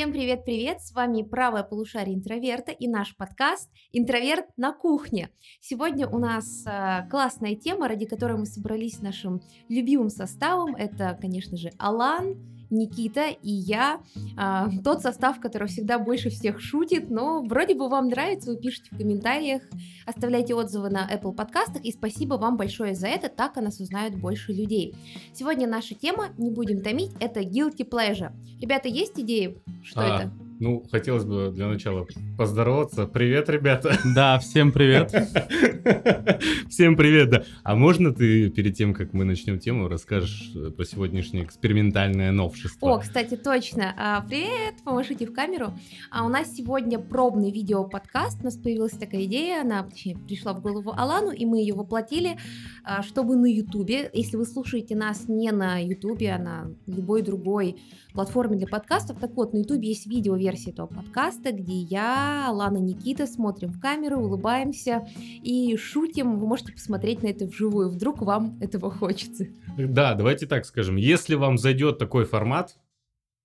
Всем привет-привет! С вами правое полушарие интроверта и наш подкаст «Интроверт на кухне». Сегодня у нас э, классная тема, ради которой мы собрались с нашим любимым составом. Это, конечно же, Алан, Никита и я. А, тот состав, который всегда больше всех шутит, но вроде бы вам нравится, вы пишите в комментариях, оставляйте отзывы на Apple подкастах, и спасибо вам большое за это, так о нас узнают больше людей. Сегодня наша тема, не будем томить, это guilty pleasure. Ребята, есть идеи, что а, это? Ну, хотелось бы для начала поздороваться. Привет, ребята. Да, всем привет. Всем привет, да. А можно ты перед тем, как мы начнем тему, расскажешь э, про сегодняшнее экспериментальное новшество? О, кстати, точно. А, привет, помашите в камеру. А у нас сегодня пробный видео-подкаст. У нас появилась такая идея, она точнее, пришла в голову Алану, и мы ее воплотили, а, чтобы на Ютубе, если вы слушаете нас не на Ютубе, а на любой другой платформе для подкастов, так вот, на Ютубе есть видео версии этого подкаста, где я, Лана Никита, смотрим в камеру, улыбаемся и шутим. Вы можете посмотреть на это вживую, вдруг вам этого хочется. Да, давайте так скажем. Если вам зайдет такой формат,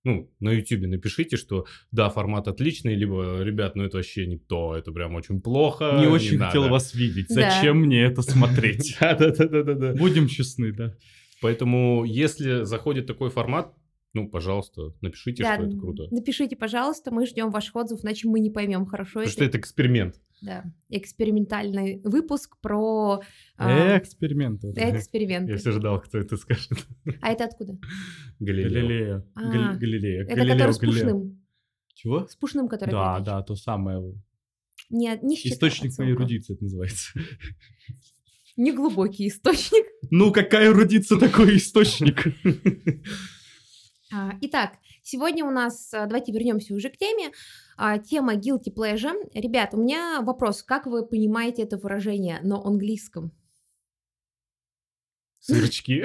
ну, на YouTube напишите, что да, формат отличный, либо, ребят, ну это вообще не то, это прям очень плохо. Не, не очень надо. хотел вас видеть. Зачем мне это смотреть? Да-да-да-да-да. Будем честны, да. Поэтому, если заходит такой формат, ну, пожалуйста, напишите, да, что это круто. Напишите, пожалуйста, мы ждем ваших отзывов, иначе мы не поймем, хорошо Потому это. что это эксперимент. Да, экспериментальный выпуск про... А... Эксперименты. Эксперименты. Я все ждал, кто это скажет. А это откуда? Галилео. А, Галилео. Это который с пушным. Чего? С пушным, который Да, да, то самое. Не, не Источник моей эрудиции это называется. Неглубокий источник. Ну, какая эрудиция такой источник? А, итак, сегодня у нас, а, давайте вернемся уже к теме, а, тема guilty pleasure. Ребят, у меня вопрос, как вы понимаете это выражение на английском? Сырочки.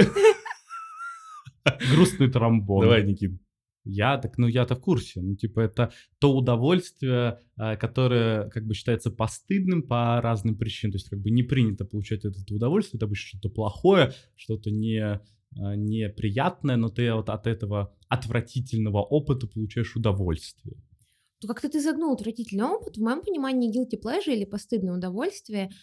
Грустный тромбон. Давай, Никит. Я так, ну я-то в курсе. Ну, типа, это то удовольствие, которое, как бы, считается постыдным по разным причинам. То есть, как бы, не принято получать это удовольствие. Это обычно что-то плохое, что-то не неприятное, но ты вот от этого отвратительного опыта получаешь удовольствие. То как-то ты загнул отвратительный опыт. В моем понимании guilty pleasure или постыдное удовольствие —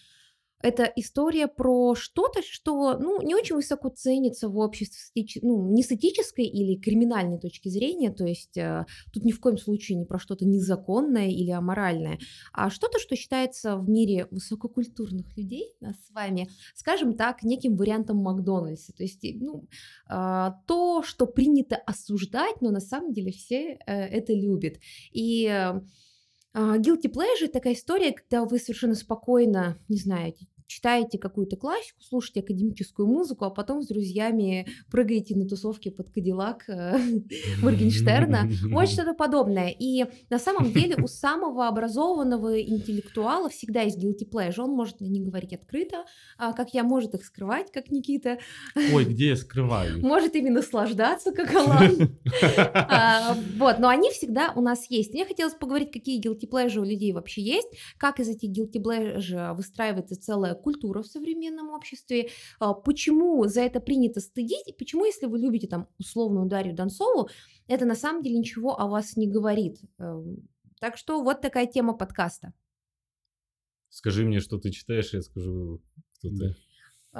это история про что-то, что ну, не очень высоко ценится в обществе, ну, не с этической или криминальной точки зрения, то есть э, тут ни в коем случае не про что-то незаконное или аморальное, а что-то, что считается в мире высококультурных людей, нас с вами, скажем так, неким вариантом Макдональдса, то есть ну, э, то, что принято осуждать, но на самом деле все э, это любят. И э, guilty pleasure такая история, когда вы совершенно спокойно, не знаю, читаете какую-то классику, слушаете академическую музыку, а потом с друзьями прыгаете на тусовке под Кадиллак э, Моргенштерна. Вот что-то подобное. И на самом деле у самого образованного интеллектуала всегда есть guilty pleasure. Он может не говорить открыто, а, как я, может их скрывать, как Никита. Ой, где я скрываю? Может ими наслаждаться, как Алан. А, вот, но они всегда у нас есть. Мне хотелось поговорить, какие guilty pleasure у людей вообще есть, как из этих guilty pleasure выстраивается целая культура в современном обществе, а, почему за это принято стыдить, и почему, если вы любите там условную Дарью Донцову, это на самом деле ничего о вас не говорит. Эм, так что вот такая тема подкаста. Скажи мне, что ты читаешь, я скажу, кто ты.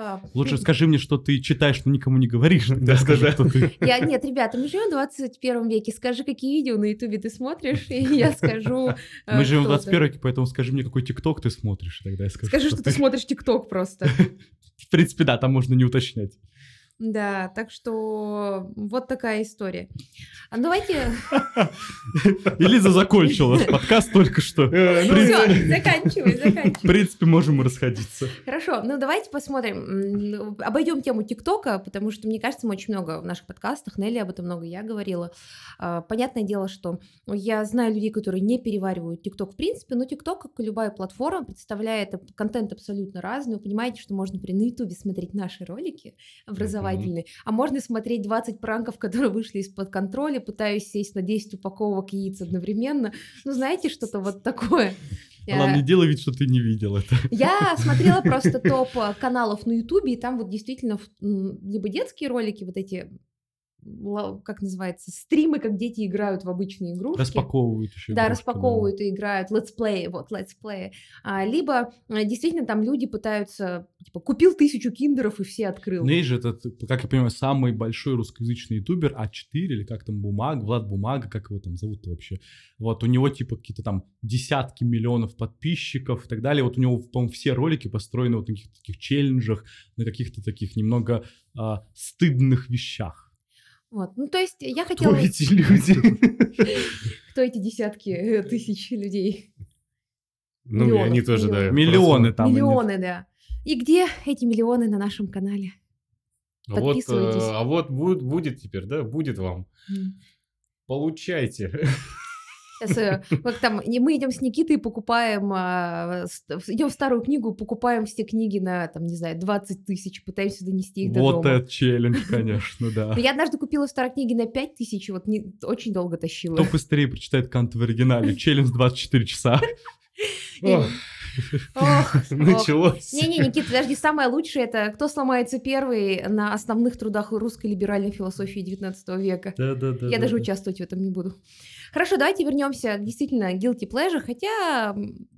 А, Лучше ну... скажи мне, что ты читаешь, но никому не говоришь. Да, скажи, что ты... Я, нет, ребята, мы живем в 21 веке. Скажи, какие видео на ютубе ты смотришь, и я скажу, э, Мы живем в 21 веке, поэтому скажи мне, какой тикток ты смотришь, тогда я скажу. Скажи, что ты смотришь тикток просто. В принципе, да, там можно не уточнять. Да, так что вот такая история. А ну, давайте... Элиза закончила наш подкаст только что. Э, ну все, заканчивай, заканчивай. В принципе, можем расходиться. Хорошо, ну давайте посмотрим. Обойдем тему ТикТока, потому что, мне кажется, мы очень много в наших подкастах, Нелли об этом много я говорила. А, понятное дело, что я знаю людей, которые не переваривают ТикТок в принципе, но ТикТок, как и любая платформа, представляет контент абсолютно разный. Вы понимаете, что можно, например, на Ютубе смотреть наши ролики образовательные, образовательный. Mm-hmm. А можно смотреть 20 пранков, которые вышли из-под контроля, пытаюсь сесть на 10 упаковок яиц одновременно. Ну, знаете, что-то вот такое. Ладно, не делай вид, что ты не видел это. Я смотрела просто топ каналов на Ютубе, и там вот действительно либо детские ролики, вот эти как называется, стримы, как дети играют в обычные игрушки. Распаковывают еще. Да, игрушки, распаковывают и играют, let's play, вот, let's play. А, либо а, действительно там люди пытаются, типа, купил тысячу киндеров и все открыл. Ну, же этот, как я понимаю, самый большой русскоязычный ютубер А4 или как там Бумага, Влад Бумага, как его там зовут вообще. Вот у него типа какие-то там десятки миллионов подписчиков и так далее. Вот у него, по-моему, все ролики построены вот на каких-то таких челленджах, на каких-то таких немного а, стыдных вещах. Вот, ну, то есть я Кто хотела... эти люди? Кто эти десятки э, тысяч людей? Ну, и они тоже, да. Миллионы там. Миллионы, да. И где эти миллионы на нашем канале? А вот, э, Подписывайтесь. а вот будет, будет теперь, да, будет вам. М. Получайте. Сейчас, э, вот там, мы идем с Никитой и покупаем, а, в- идем в старую книгу, покупаем все книги на, там, не знаю, 20 тысяч, пытаемся донести их до Вот дома. это челлендж, конечно, да. Но я однажды купила старые книги на 5 тысяч, вот не, очень долго тащила. Кто быстрее прочитает Кант в оригинале? Челлендж 24 часа. Ох. Началось. Не-не, Никит, подожди, самое лучшее это кто сломается первый на основных трудах русской либеральной философии 19 века. Да, да, да. Я да, даже да. участвовать в этом не буду. Хорошо, давайте вернемся действительно к guilty pleasure, хотя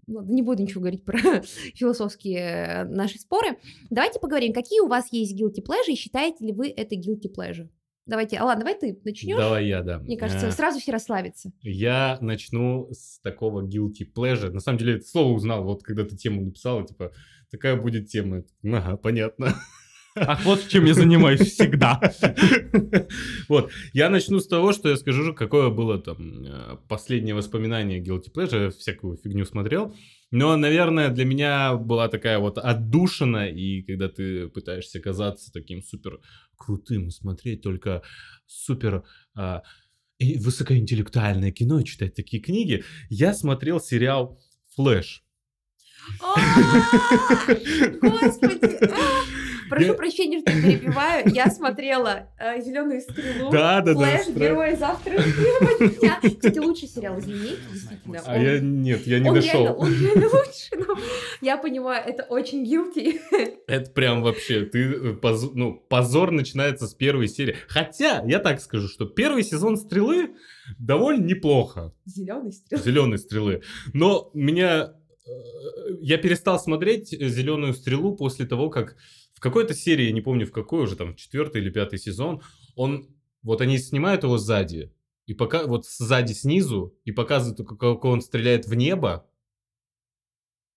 ладно, не буду ничего говорить про философские наши споры. Давайте поговорим, какие у вас есть guilty pleasure и считаете ли вы это guilty pleasure? Давайте, Алан, давай ты начнешь. Давай я, да. Мне кажется, Э, сразу все расслабятся. Я начну с такого guilty pleasure. На самом деле, это слово узнал, вот когда ты тему написала, типа, такая будет тема. Ага, понятно. Ах, вот чем я занимаюсь всегда. Вот, я начну с того, что я скажу, какое было там э, последнее воспоминание Guilty Pleasure, я всякую фигню смотрел. Но, наверное, для меня была такая вот отдушина, и когда ты пытаешься казаться таким супер крутым и смотреть только супер а, и высокоинтеллектуальное кино и читать такие книги, я смотрел сериал «Флэш». А, Господи! Прошу прощения, что перебиваю. Я смотрела Зеленую стрелу. Да, да, да. Флэш, стра- герои завтрашнего дня. Кстати, лучший сериал из линейки, действительно. А я нет, я не дошел. он реально лучше, но я понимаю, это очень guilty. Это прям вообще, ты э, ну, позор начинается с первой серии. Хотя, я так скажу, что первый сезон стрелы довольно неплохо. Зеленый стрел. Зеленой стрелы. Но меня. э, Я перестал смотреть зеленую стрелу после того, как в какой-то серии, я не помню в какой уже, там, четвертый или пятый сезон, он. Вот они снимают его сзади. И пока вот сзади снизу, и показывают, как как он стреляет в небо,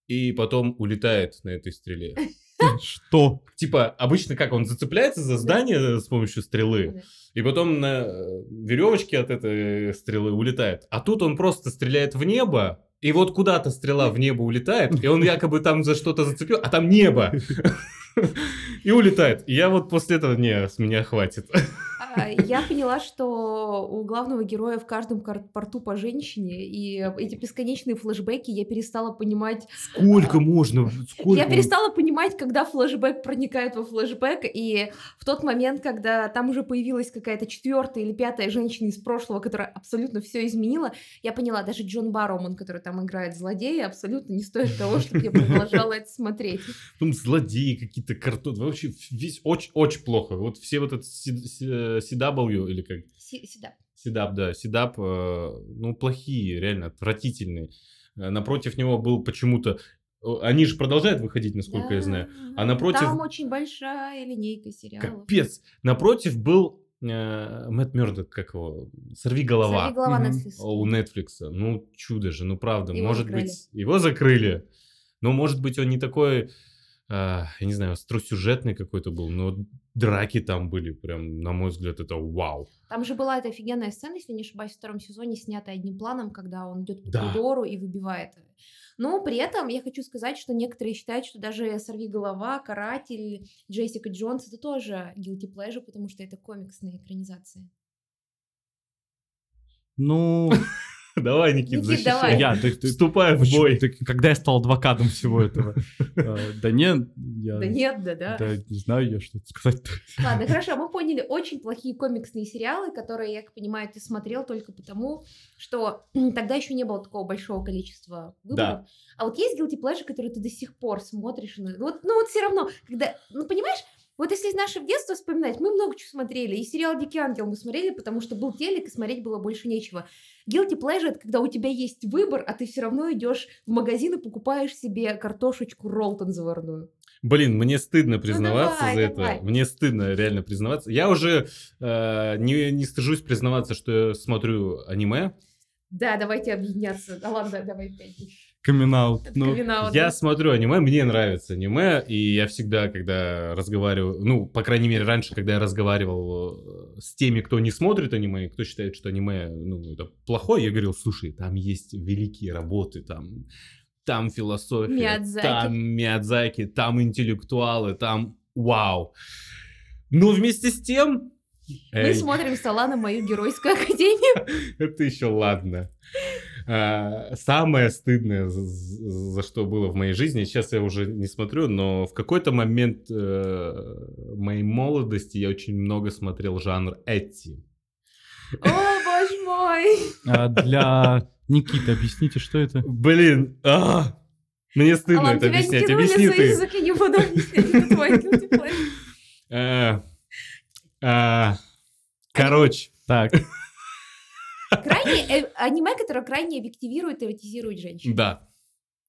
и потом улетает на этой стреле. Что? Типа, обычно как, он зацепляется за здание с помощью стрелы, и потом на веревочке от этой стрелы улетает. А тут он просто стреляет в небо, и вот куда-то стрела в небо улетает, и он якобы там за что-то зацепил, а там небо. И улетает. И я вот после этого, не, с меня хватит. А, Я поняла, что у главного героя в каждом порту по женщине, и эти бесконечные флешбеки я перестала понимать. Сколько можно? Я перестала понимать, когда флешбэк проникает во флешбэк, и в тот момент, когда там уже появилась какая-то четвертая или пятая женщина из прошлого, которая абсолютно все изменила, я поняла, даже Джон Барроман, который там играет злодея, абсолютно не стоит того, чтобы я продолжала это смотреть. Потом злодеи какие-то картоны. Вообще весь очень-очень плохо. Вот все вот этот C- CW или как? Си- Сюда. Сидап, да, Сидап, э, ну, плохие, реально, отвратительные. Э, Напротив него был почему-то... э, Они же продолжают выходить, насколько я знаю. А напротив- Там очень большая линейка сериалов. Капец. Напротив был э, Мэтт Мёрдок, как его? Сорви голова. «Сорви голова» Мгм. Netflix. У Netflix. Ну, чудо же, ну правда. Его может закрыли. быть, его закрыли. Но может быть, он не такой, я не знаю, остросюжетный какой-то был, но драки там были, прям, на мой взгляд, это вау. Там же была эта офигенная сцена, если не ошибаюсь, в втором сезоне, снятая одним планом, когда он идет по Да. коридору и выбивает. Но при этом я хочу сказать, что некоторые считают, что даже «Сорви голова», «Каратель», «Джессика Джонс» — это тоже guilty pleasure, потому что это комиксные экранизации. Ну, Давай, Никит, Никит, защищай. давай. я, ты- ты- Вступай в бой. ты- когда я стал адвокатом всего этого? Э, Да нет, я... Да нет, да, да. Да не знаю я, что сказать. Ладно, хорошо, мы поняли очень плохие комиксные сериалы, которые, я как понимаю, ты смотрел только потому, что тогда еще не было такого большого количества выборов. А вот есть guilty pleasure, который ты до сих пор смотришь, ну, вот, ну вот все равно, когда, ну понимаешь, Вот если из нашего детства вспоминать, мы много чего смотрели. И сериал «Дикий ангел» мы смотрели, потому что был телек, и смотреть было больше нечего. Guilty pleasure — это когда у тебя есть выбор, а ты все равно идешь в магазин и покупаешь себе картошечку Ролтон заварную. Блин, мне стыдно признаваться давай, за это. давай. Мне стыдно реально признаваться. Я уже э, не, не стыжусь признаваться, что я смотрю аниме. Да, давайте объединяться. Да ладно, давай пять. Камин-аут. Это Ну, Я да. смотрю аниме, мне нравится аниме, и я всегда, когда разговариваю, ну, по крайней мере, раньше, когда я разговаривал э, с теми, кто не смотрит аниме, кто считает, что аниме, ну, это плохое, я говорил, слушай, там есть великие работы, там, там философия, Миядзаки. там Миядзаки, там интеллектуалы, там вау. Но вместе с тем... Мы э, смотрим Салана мою геройскую академию. это еще ладно. А, Самое стыдное, за- что было в моей жизни, сейчас я уже не смотрю, но в какой-то момент э, моей молодости я очень много смотрел жанр Эти. О, боже мой! а для Никиты объясните, что это? Блин, а, мне стыдно это объяснять. Объясни ты. не буду объяснять. Э, Короче, Так, Крайне, э, аниме, которое крайне объективирует и эротизирует женщин. да.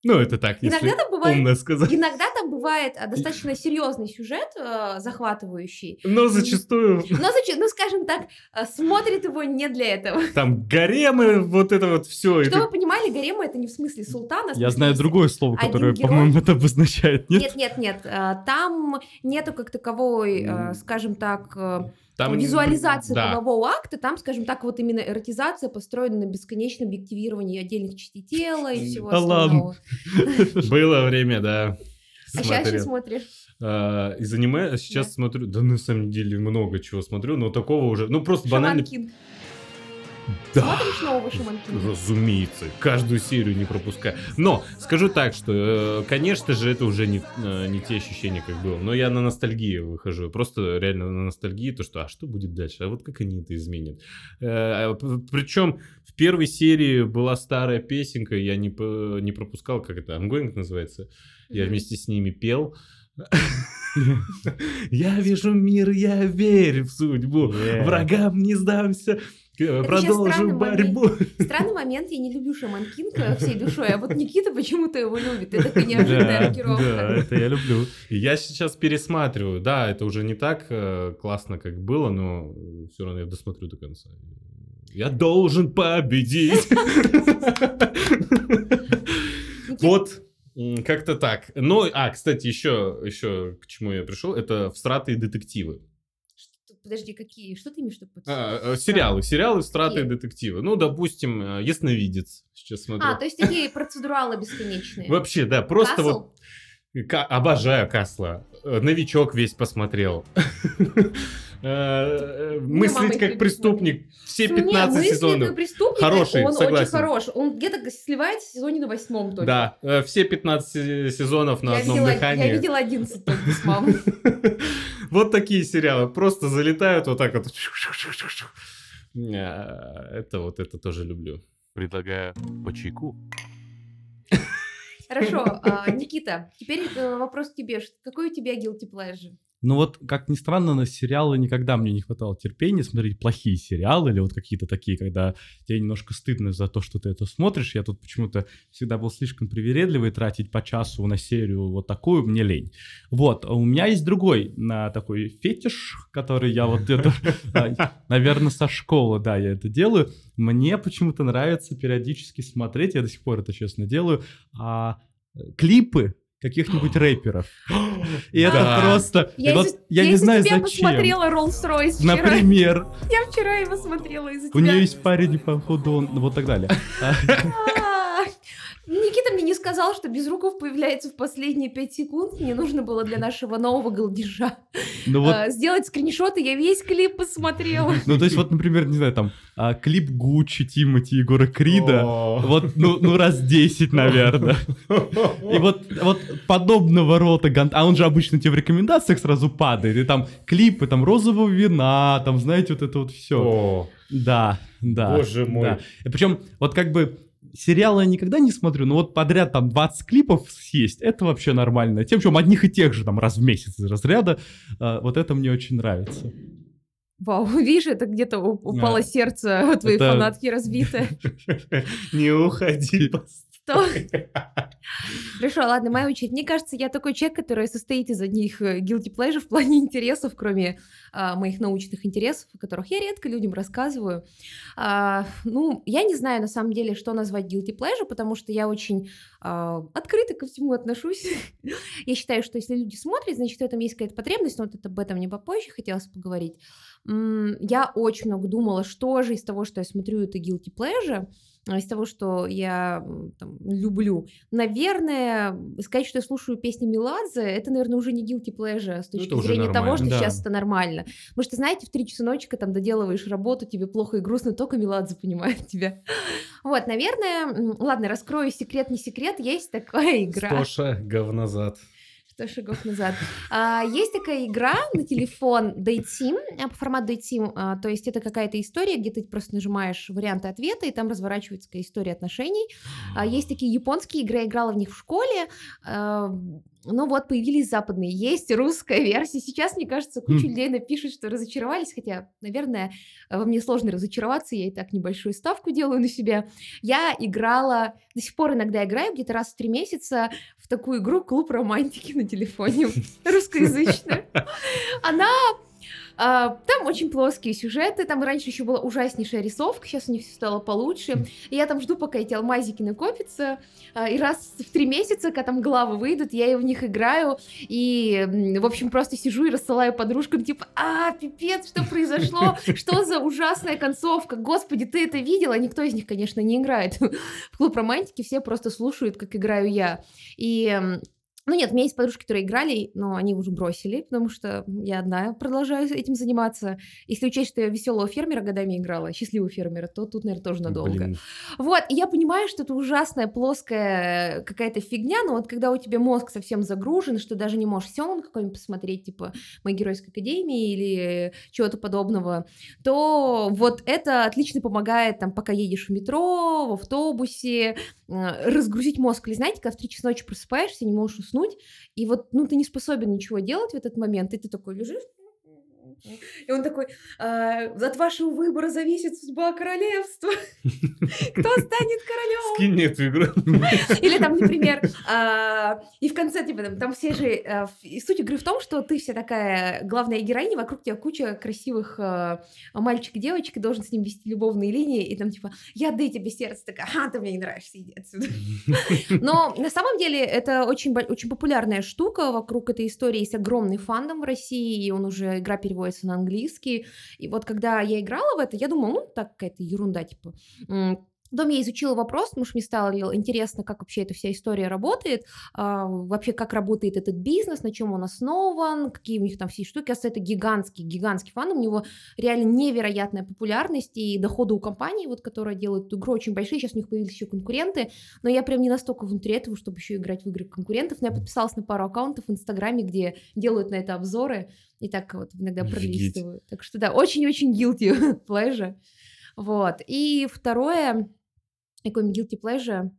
Ну, это так, если Иногда там бывает умно сказать. Иногда там бывает а, достаточно серьезный сюжет, э, захватывающий. Но зачастую Но, зач- ну, скажем так, э, смотрит его не для этого. там гаремы, вот это вот все. Чтобы вы понимали, гарема это не в смысле султана. в я знаю другое слово, которое, по-моему, это обозначает, нет? Нет, нет, нет. э, Там нету как таковой, э, скажем так, э, Там визуализации да. полового акта. Там, скажем так, вот именно эротизация построена на бесконечном объективировании отдельных частей тела и всего остального. Было время, да. А сейчас что смотришь? А, из аниме а сейчас смотрю, да на самом деле много чего смотрю, но такого уже, ну просто банально. Да, Смотришь нового Шаман Кинга? разумеется, каждую серию не пропускаю. Но скажу так, что, э, конечно же, это уже не, э, не те ощущения, как было. Но я на ностальгии выхожу, просто реально на ностальгии, то что, а что будет дальше, а вот как они это изменят. Причем в первой серии была старая песенка, я не, не пропускал, как это, opening называется. Я вместе с ними пел. Я вижу мир, я верю в судьбу. Врагам не сдамся. Сейчас Продолжим борьбу. Странный момент, я не люблю Шаман Кинга всей душой, а вот Никита почему-то его любит. Это неожиданная Да, рокировка. да, это я люблю. Я сейчас пересматриваю. Да, это уже не так э, классно, как было, но все равно я досмотрю до конца. Я должен победить. Вот. Как-то так. Ну, а, кстати, еще, еще к чему я пришел, это всратые детективы. Подожди, какие? Что ты имеешь в виду? А, э, сериалы, сериалы всратые Какие? детективы. Ну, допустим, э, Ясновидец. Сейчас смотрю. А, то есть такие процедуралы бесконечные. Вообще, да, просто вот Ка- обожаю Касла. Э, Новичок весь посмотрел. Э, э, мама Мыслить как преступник. Все Не, 15 мысли сезонов. как преступник, Хороший, он согласен. очень хорош. Он где-то сливается в сезоне на восьмом только. Да, все 15 сезонов на я одном видела, дыхании. Я видела 11 только с мамой. Вот такие сериалы. Просто залетают вот так вот. Это вот, это тоже люблю. Предлагаю по чайку. Хорошо, а, Никита, теперь э, вопрос к тебе. Какой у тебя guilty pleasure? Ну вот, как ни странно, на сериалы никогда мне не хватало терпения смотреть плохие сериалы или вот какие-то такие, когда тебе немножко стыдно за то, что ты это смотришь. Я тут почему-то всегда был слишком привередливый тратить по часу на серию вот такую, мне лень. Вот, а у меня есть другой на такой фетиш, который я вот это, наверное, со школы, да, я это делаю. Мне почему-то нравится периодически смотреть, я до сих пор это честно делаю, а, клипы каких-нибудь рэперов. И это просто... Я, я не знаю, зачем. посмотрела Rolls-Royce вчера. Например, Я вчера его смотрела из-за у нее есть парень, походу он... ну, Вот так далее. Никита мне не сказал, что Безруков появляется в последние пять секунд. Мне нужно было для нашего нового голдежа Ну вот, а, сделать скриншоты. Я весь клип посмотрела. ну то есть вот, например, не знаю, там, а, клип Гуччи, Тимати, Егора Крида, вот, ну, ну раз 10, наверное. И вот, вот подобного рода ган... А он же обычно тебе в рекомендациях сразу падает. И там клипы, там розового вина, там, знаете, вот это вот все. Да, да. Боже мой. да. И причем, вот как бы сериалы я никогда не смотрю, но вот подряд там 20 клипов съесть, это вообще нормально. Тем, чем одних и тех же там раз в месяц из разряда, а, вот это мне очень нравится. Вау, видишь, это где-то упало А, сердце твоей это- фанатки разбитое. Не уходи. Что? Хорошо, ладно, моя очередь. Мне кажется, я такой человек, который состоит из одних э, guilty pleasure в плане интересов, кроме а, моих научных интересов, о которых я редко людям рассказываю. А, ну, я не знаю на самом деле, что назвать guilty pleasure, потому что я очень а, открыто ко всему отношусь. я считаю, что если люди смотрят, значит, в этом есть какая-то потребность, но вот об этом мне попозже хотелось поговорить. Я очень много думала, что же из того, что я смотрю, это guilty pleasure, из того, что я там, люблю. Наверное, сказать, что я слушаю песни Меладзе, это, наверное, уже не guilty pleasure с точки это уже зрения того, что Да. сейчас это нормально. Потому что, знаете, в 3 часа ночи, когда там доделываешь работу, тебе плохо и грустно, только Меладзе понимает тебя. Вот, наверное, ладно, раскрою секрет, не секрет, есть такая игра. Сто шагов назад. Сто шагов назад. А, есть такая игра на телефон Sim, а, по формату Sim, а, то есть это какая-то история, где ты просто нажимаешь варианты ответа, и там разворачивается история отношений. А, есть такие японские игры, я играла в них в школе, а, ну вот, появились западные, есть русская версия. Сейчас, мне кажется, куча Хм. людей напишут, что разочаровались, хотя, наверное, во мне сложно разочароваться, я и так небольшую ставку делаю на себя. Я играла, до сих пор иногда играю, где-то раз в три месяца в такую игру «Клуб романтики» на телефоне, русскоязычную. Она... а, там очень плоские сюжеты, там раньше еще была ужаснейшая рисовка, сейчас у них все стало получше. И я там жду, пока эти алмазики накопятся, а, и раз в три месяца, когда там главы выйдут, я в них играю, и, в общем, просто сижу и рассылаю подружкам, типа, а, пипец, что произошло? Что за ужасная концовка? Господи, ты это видела? Никто из них, конечно, не играет в клуб романтики, все просто слушают, как играю я. И ну нет, у меня есть подружки, которые играли, но они уже бросили, потому что я одна продолжаю этим заниматься. Если учесть, что я веселого фермера годами играла, счастливого фермера, то тут, наверное, тоже надолго. Блин, Вот, и я понимаю, что это ужасная плоская какая-то фигня, но вот когда у тебя мозг совсем загружен, что даже не можешь Сёмон какой-нибудь посмотреть, типа «Моей геройской академии» или чего-то подобного, то вот это отлично помогает, там, пока едешь в метро, в автобусе, э, разгрузить мозг. Или знаете, когда в 3 часа ночи просыпаешься, не можешь уснуть, и вот, ну, ты не способен ничего делать в этот момент, и ты такой лежишь, и он такой, «А, от вашего выбора зависит судьба королевства. Кто станет королем? Скинь мне эту игру. Или там, например, а, и в конце, типа, там, там все же... а, и суть игры в том, что ты вся такая главная героиня, вокруг тебя куча красивых а, мальчик и девочек, и должен с ним вести любовные линии, и там, типа, я отдаю тебе сердце, такая, ага, ты мне не нравишься, иди отсюда. Но на самом деле это очень, очень популярная штука, вокруг этой истории есть огромный фандом в России, и он уже, игра переводится на английский, и вот когда я играла в это, я думала, ну, так какая-то ерунда, типа, Потом я изучила вопрос, потому что мне стало интересно, как вообще эта вся история работает, а, вообще как работает этот бизнес, на чем он основан, какие у них там все штуки. Кажется, это гигантский, гигантский фан, у него реально невероятная популярность и доходы у компании, вот, которая делает игру, очень большие. Сейчас у них появились еще конкуренты, но я прям не настолько внутри этого, чтобы еще играть в игры конкурентов. Но я подписалась на пару аккаунтов в Инстаграме, где делают на это обзоры, и так вот иногда Офигеть. пролистываю. Так что да, очень-очень guilty pleasure. Вот. И второе, какой-нибудь guilty pleasure.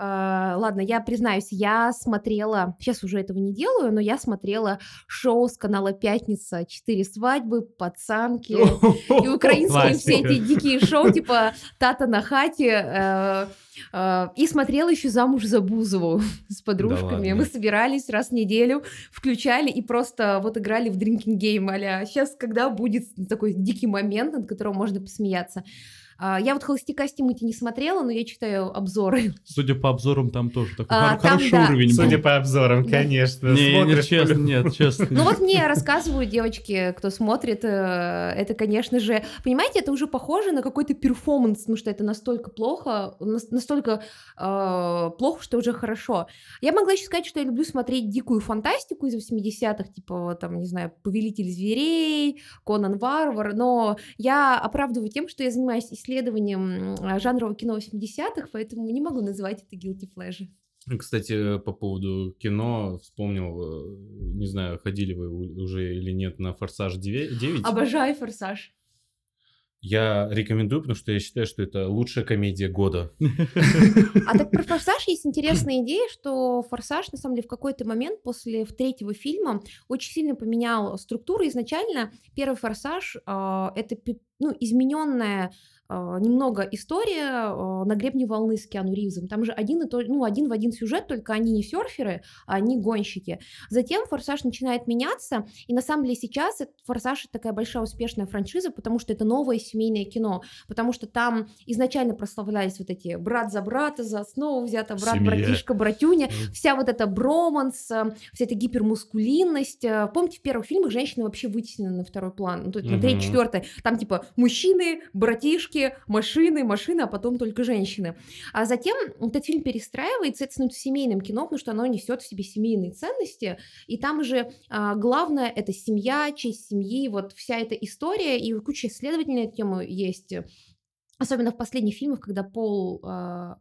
А, ладно, я признаюсь, я смотрела, сейчас уже этого не делаю, но я смотрела шоу с канала «Пятница», «Четыре свадьбы», «Пацанки», и украинские все эти дикие шоу, типа «Тата на хате», э, э, и смотрела еще «Замуж за Бузову» с подружками. Мы собирались раз в неделю, включали и просто вот играли в drinking game, а сейчас когда будет такой дикий момент, над которым можно посмеяться. А, Я вот «Холостяка с Тимати» не смотрела, но я читаю обзоры. Судя по обзорам, там тоже такой А, хор- там, хороший да. уровень был. Судя по обзорам, Да. конечно. Не, не, смотришь честно, по-любому. нет, честно. Ну вот мне рассказывают девочки, кто смотрит, э, это, конечно же, понимаете, это уже похоже на какой-то перформанс, потому что это настолько плохо, нас- настолько э, плохо, что уже хорошо. Я могла еще сказать, что я люблю смотреть дикую фантастику из 80-х, типа, вот там, не знаю, «Повелитель зверей», «Конан Варвар», но я оправдываю тем, что я занимаюсь исследованием жанрового кино 80-х, поэтому не могу называть это guilty pleasure. Кстати, по поводу кино вспомнил, э, не знаю, ходили вы уже или нет на «Форсаж 9». Обожаю «Форсаж». Я рекомендую, потому что я считаю, что это лучшая комедия года. А так про «Форсаж» есть интересная идея, что «Форсаж» на самом деле в какой-то момент после третьего фильма очень сильно поменял структуру. Изначально первый «Форсаж» а, это ну, измененная а, немного история а, на гребне волны с Киану Ривзом. Там же один, и то, ну, один в один сюжет, только они не серферы, а они гонщики. Затем «Форсаж» начинает меняться, и на самом деле сейчас «Форсаж» это такая большая успешная франшиза, потому что это новое семейное кино, потому что там изначально прославлялись вот эти брат за брата, за основу взято брат, Семья. братишка, братюня, Мгм. вся вот эта броманс, э, вся эта гипермускулинность. Помните, в первых фильмах женщины вообще вытеснены на второй план, ну, то есть на третий, четвертый, там типа мужчины, братишки, машины, машины, а потом только женщины. А затем этот фильм перестраивается, это становится семейным кино, потому что оно несет в себе семейные ценности, и там же а, главное это семья, честь семьи, вот вся эта история, и куча исследований на эту тему есть, особенно в последних фильмах, когда Пол а,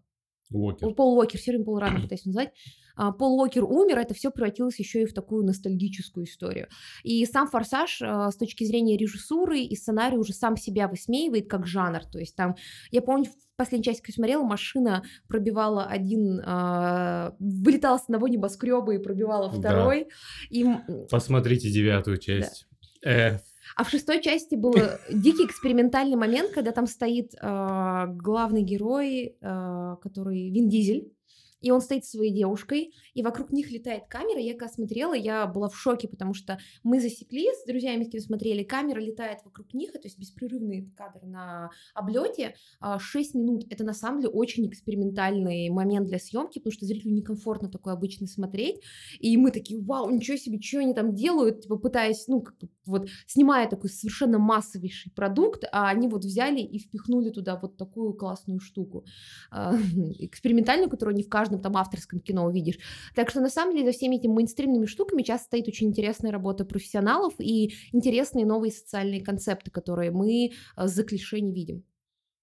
Уокер. Пол Уокер, все время Пол рано пытаюсь назвать. А, Пол Уокер умер, это все превратилось еще и в такую ностальгическую историю. И сам «Форсаж» а, с точки зрения режиссуры и сценария уже сам себя высмеивает как жанр. То есть там, я помню, в последней части, когда смотрела, машина пробивала один, а, вылетала с одного небоскреба и пробивала Да. второй. И, м, Посмотрите девятую часть. Э, а в шестой части был дикий экспериментальный момент, когда там стоит а, главный герой, а, который Вин Дизель, и он стоит со своей девушкой, и вокруг них летает камера. Я когда смотрела, я была в шоке, потому что мы засекли с друзьями, с кем смотрели, камера летает вокруг них, и то есть беспрерывный кадр на облете. 6 минут. Это на самом деле очень экспериментальный момент для съемки, потому что зрителю некомфортно такое обычно смотреть. И мы такие, вау, ничего себе, что они там делают, типа пытаясь, ну, как вот, снимая такой совершенно массовейший продукт, а они вот взяли и впихнули туда вот такую классную штуку. А, Экспериментальную, которую не в каждом там авторском кино увидишь. Так что на самом деле за всеми этими мейнстримными штуками часто стоит очень интересная работа профессионалов и интересные новые социальные концепты, которые мы а, за клише не видим.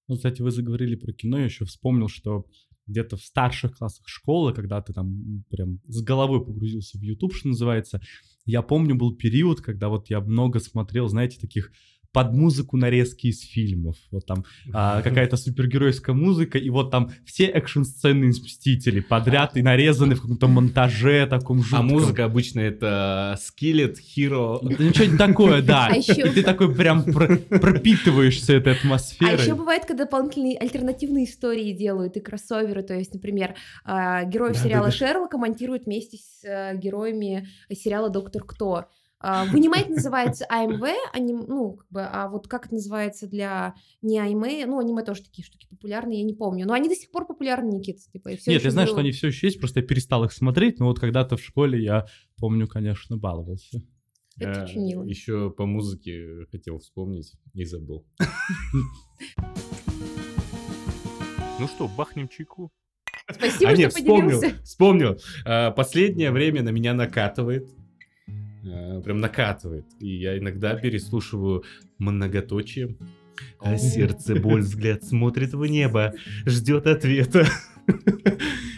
Ну, кстати, вы заговорили про кино, я еще вспомнил, что где-то в старших классах школы, когда ты там прям с головой погрузился в YouTube, что называется, я помню, был период, когда вот я много смотрел, знаете, таких под музыку нарезки из фильмов. Вот там а, какая-то супергеройская музыка, и вот там все экшн-сцены из Мстителей подряд и нарезаны в каком-то монтаже таком А жутком. музыка обычно это Skillet, Hero. Да ничего не такое, да. А ещё- И ты такой прям про- пропитываешься этой А атмосферой. еще бывает, когда дополнительные альтернативные истории делают и кроссоверы, то есть, например, а, героев Да-да-да. сериала Шерлока монтируют вместе с а, героями сериала Доктор Кто. А, Вынимать называется АМВ, аним- ну, как бы, а вот как это называется для не аниме, ну, аниме тоже такие штуки популярные, я не помню, но они до сих пор популярны, Никита, типа, и всё Нет, я знаю, было. что они все еще есть, просто я перестал их смотреть, но вот когда-то в школе я помню, конечно, баловался. Это очень мило. Еще по музыке хотел вспомнить и забыл. Ну что, бахнем чайку? Спасибо, а что не, вспомнил, поделился. вспомнил. А, Последнее время на меня накатывает. А, Прям накатывает. И я иногда переслушиваю многоточие. А сердце, боль, взгляд смотрит в небо, ждет ответа.